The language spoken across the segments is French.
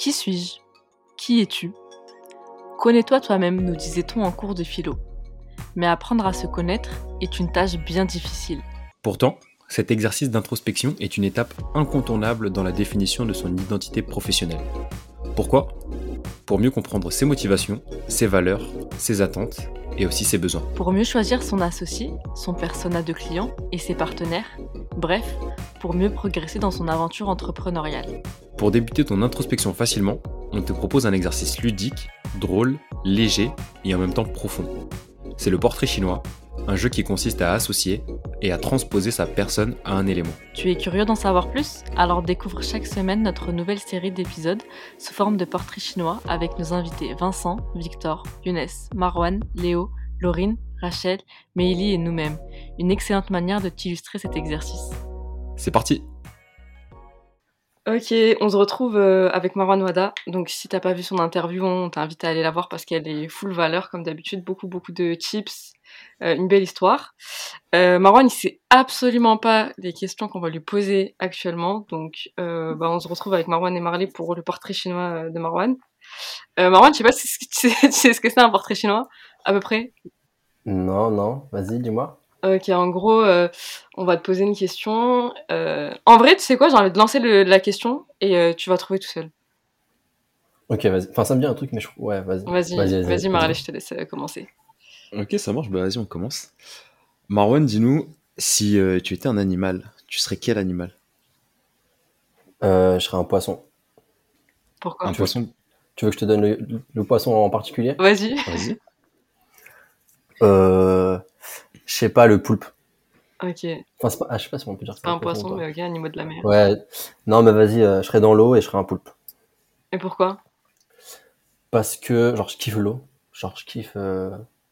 Qui suis-je? Qui es-tu? Connais-toi toi-même, nous disait-on en cours de philo. Mais apprendre à se connaître est une tâche bien difficile. Pourtant, cet exercice d'introspection est une étape incontournable dans la définition de son identité professionnelle. Pourquoi? Pour mieux comprendre ses motivations, ses valeurs, ses attentes et aussi ses besoins. Pour mieux choisir son associé, son persona de client et ses partenaires, bref, pour mieux progresser dans son aventure entrepreneuriale. Pour débuter ton introspection facilement, on te propose un exercice ludique, drôle, léger et en même temps profond. C'est le portrait chinois, un jeu qui consiste à associer et à transposer sa personne à un élément. Tu es curieux d'en savoir plus? Alors découvre chaque semaine notre nouvelle série d'épisodes sous forme de portrait chinois avec nos invités Vincent, Victor, Younes, Marwan, Léo, Laurine, Rachel, Meili et nous-mêmes. Une excellente manière de t'illustrer cet exercice. C'est parti Ok, on se retrouve euh, avec Marwan Wada. Donc si t'as pas vu son interview, on t'invite à aller la voir parce qu'elle est full valeur comme d'habitude, beaucoup beaucoup de tips, euh, une belle histoire. Euh, Marwan, il sait absolument pas les questions qu'on va lui poser actuellement, donc euh, bah, on se retrouve avec Marwan et Marley pour le portrait chinois de Marwan. Euh, Marwan, je sais pas si tu sais, tu sais ce que c'est un portrait chinois, à peu près? Non, non, vas-y, dis-moi. Ok, en gros, euh, on va te poser une question. Euh, en vrai, tu sais quoi, j'ai envie de lancer le- la question et euh, tu vas trouver tout seul. Ok, vas-y. Enfin, ça me dit un truc, mais je... ouais, vas-y. Vas-y, vas-y, Marley, je te laisse euh, commencer. Ok, ça marche, bah vas-y, on commence. Marwan, dis-nous, si euh, tu étais un animal, tu serais quel animal? Euh, je serais un poisson. Pourquoi? Un poisson Tu veux que je te donne le, le poisson en particulier? Vas-y. Vas-y. Euh, je sais pas, le poulpe. Ok, Enfin, pas... ah, je sais pas si on peut dire c'est pas un poisson, mais ok, animal de la mer. Ouais. Non, mais vas-y, euh, je serais dans l'eau et je serais un poulpe. Et pourquoi? Parce que, genre, je kiffe l'eau. Genre, je kiffe... euh,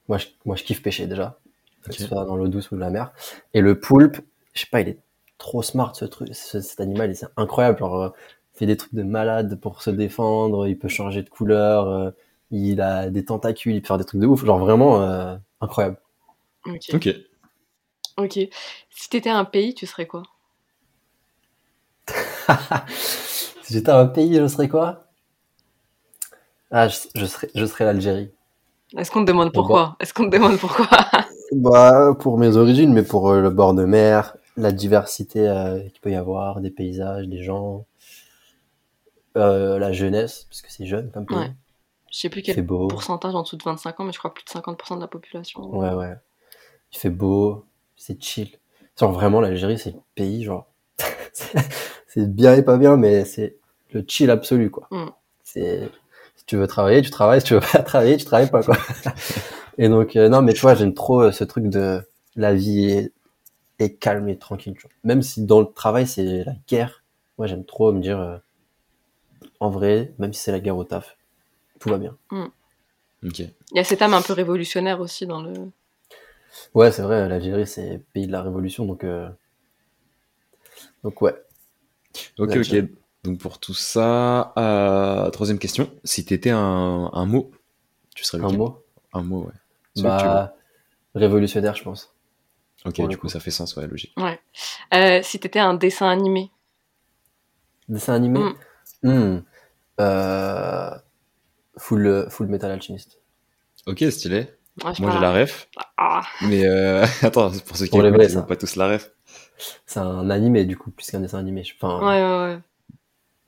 Moi, je... Moi, je kiffe pêcher, déjà. Que ce soit dans l'eau douce ou de la mer. Et le poulpe, je sais pas, il est trop smart, ce truc. ce- Cet animal, il- c'est incroyable. Genre, il fait des trucs de malade pour se défendre. Il peut changer de couleur. euh, Il a des tentacules. Il peut faire des trucs de ouf. Genre, vraiment euh, incroyable. Ok. Ok. Ok. Si t'étais un pays, tu serais quoi? Si j'étais un pays, je serais quoi? Ah, je, je serais, je serais l'Algérie. Est-ce qu'on te demande pourquoi? Est-ce qu'on te demande pourquoi? Bah, pour mes origines, mais pour euh, le bord de mer, la diversité euh, qu'il peut y avoir, des paysages, des gens, euh, la jeunesse, parce que c'est jeune comme pays. Ouais. Je sais plus quel beau. pourcentage en dessous de 25 ans, mais je crois plus de 50% de la population. Ouais, ouais. Il fait beau, c'est chill. Genre vraiment, l'Algérie, c'est le pays, genre. c'est- c'est bien et pas bien, mais c'est le chill absolu, quoi. Mm. C'est. Si tu veux travailler, tu travailles. Si tu veux pas travailler, tu travailles pas, quoi. et donc, euh, non, mais tu vois, j'aime trop euh, ce truc de la vie est, est calme et tranquille, tu vois. Même si dans le travail, c'est la guerre. Moi, j'aime trop me dire, euh, en vrai, même si c'est la guerre au taf, tout va bien. Ok. Il y a cette âme un peu révolutionnaire aussi dans le. Ouais, c'est vrai, l'Algérie, c'est pays de la révolution, donc, euh... donc ouais. Ok, ok. Donc pour tout ça, euh, troisième question. Si t'étais un, un mot, tu serais Un mot Un mot, ouais. Bah, révolutionnaire, je pense. Ok, du coup, coup. ça fait sens, ouais, logique. Ouais. Euh, si t'étais un dessin animé. Dessin animé? Mm. Hmm. Euh... Full, full Metal Alchemist. Ok, stylé. Moi, j'ai la ref. Ah, Mais euh... attends, pour ceux qui Pour les écoutent, vrais, ils ont ça. pas tous la ref. C'est un animé, du coup, plus qu'un dessin animé. Enfin, ouais, ouais, ouais.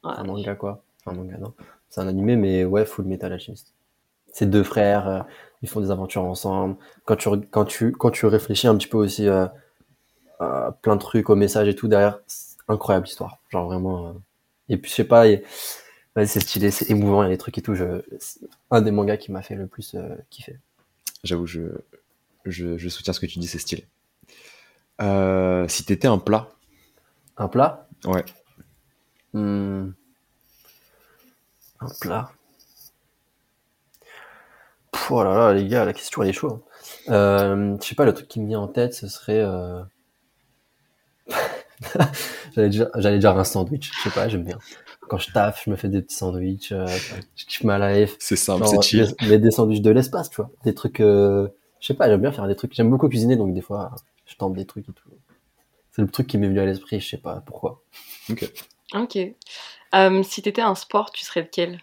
Ouais. un manga, quoi. Enfin, un manga, non. C'est un animé, mais ouais, Full Metal Alchemist. C'est deux frères, euh, ils font des aventures ensemble. Quand tu, quand tu, quand tu réfléchis un petit peu aussi euh, à plein de trucs, au message et tout derrière, c'est incroyable histoire. Genre vraiment. euh. Et puis, je sais pas, il- ouais, c'est stylé, c'est émouvant, il y a des trucs et tout. Je... C'est un des mangas qui m'a fait le plus euh, kiffer. J'avoue, je... Je... je soutiens ce que tu dis, c'est stylé. Euh... Si t'étais un plat, Un plat? Ouais. Hmm. Un plat. Pff, oh là là, les gars, la question elle est chaude. hein. Euh, je sais pas, le truc qui me vient en tête, ce serait. euh, j'allais dire, j'allais dire un sandwich. Je sais pas, j'aime bien. Quand je taffe, je me fais des petits sandwichs. euh, je kiffe ma life. C'est simple, c'est chill. des- Mais des sandwichs de l'espace, tu vois. Des trucs. euh, Je sais pas, j'aime bien faire des trucs. J'aime beaucoup cuisiner, donc des fois, je tente des trucs et tout. C'est le truc qui m'est venu à l'esprit, je sais pas pourquoi. Ok. Euh, si t'étais un sport, tu serais lequel?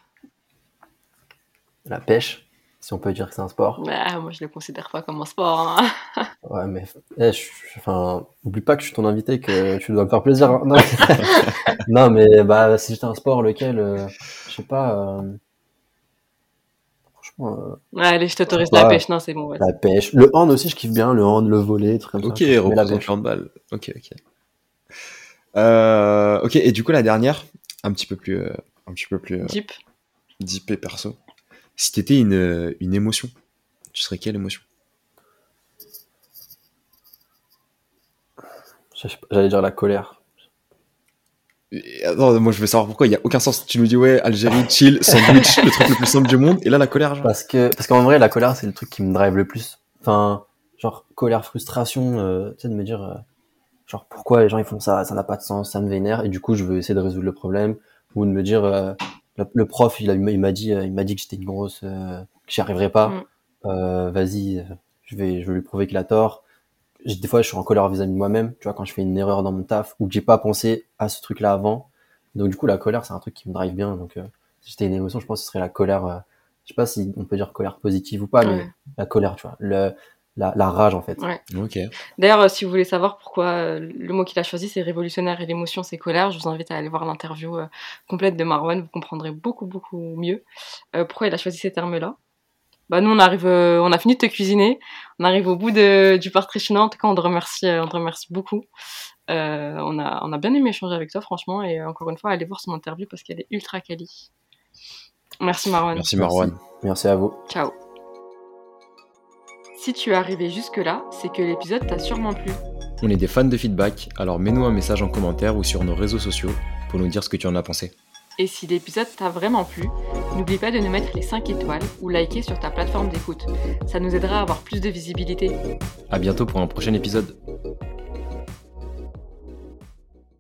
La pêche, si on peut dire que c'est un sport. bah, Moi, je le considère pas comme un sport. hein. Ouais, mais eh, je- je- enfin, oublie pas que je suis ton invité, que tu dois me faire plaisir. hein. Non, Non, mais bah, si j'étais un sport, lequel euh, Je sais pas. euh, Franchement, euh, Ouais, allez, je t'autorise Ouais. la pêche. Non, c'est bon. ouais. la pêche. Le hand aussi, je kiffe bien. Le hand, le volet, trucs comme Ok, ça. Représente handball. Ok, ok. Euh, ok, et du coup, la dernière, un petit peu plus, euh, un petit peu plus euh, Jeep. deep et perso. Si t'étais une, euh, une émotion, tu serais quelle émotion? J'allais dire la colère. Attends, moi je veux savoir pourquoi, il y a aucun sens. Tu nous dis, ouais, Algérie, chill, sandwich, le truc le plus simple du monde, et là la colère, genre. Parce que, parce qu'en vrai, la colère, c'est le truc qui me drive le plus. Enfin, genre, colère, frustration, euh, tu sais, de me dire, euh, genre, pourquoi les gens ils font ça, ça n'a pas de sens, ça me vénère, et du coup, je veux essayer de résoudre le problème, ou de me dire, euh, le, le prof, il m'a dit, il m'a dit que j'étais une grosse, euh, que j'y arriverais pas, Mm. euh, vas-y, je vais, je vais lui prouver qu'il a tort. Des fois, je suis en colère vis-à-vis de moi-même, tu vois, quand je fais une erreur dans mon taf, ou que j'ai pas pensé à ce truc-là avant. Donc, du coup, la colère, c'est un truc qui me drive bien, donc, euh, si j'étais une émotion, je pense que ce serait la colère, je sais pas si on peut dire colère positive ou pas, mais la colère, tu vois, le, la, la rage en fait. Ouais. D'ailleurs, euh, si vous voulez savoir pourquoi euh, le mot qu'il a choisi c'est révolutionnaire et l'émotion c'est colère, je vous invite à aller voir l'interview euh, complète de Marwan, vous comprendrez beaucoup beaucoup mieux pourquoi il a choisi ces termes-là. Bah nous on arrive, on a fini de te cuisiner, on arrive au bout de, du portrait chinois. En tout cas, on te remercie, on te remercie beaucoup. Euh, on a on a bien aimé échanger avec toi franchement et encore une fois allez voir son interview parce qu'elle est ultra quali. Merci Marwan. Merci Marwan. Merci à vous. Ciao. Si tu es arrivé jusque-là, c'est que l'épisode t'a sûrement plu. On est des fans de feedback, alors mets-nous un message en commentaire ou sur nos réseaux sociaux pour nous dire ce que tu en as pensé. Et si l'épisode t'a vraiment plu, n'oublie pas de nous mettre les 5 étoiles ou liker sur ta plateforme d'écoute. Ça nous aidera à avoir plus de visibilité. À bientôt pour un prochain épisode.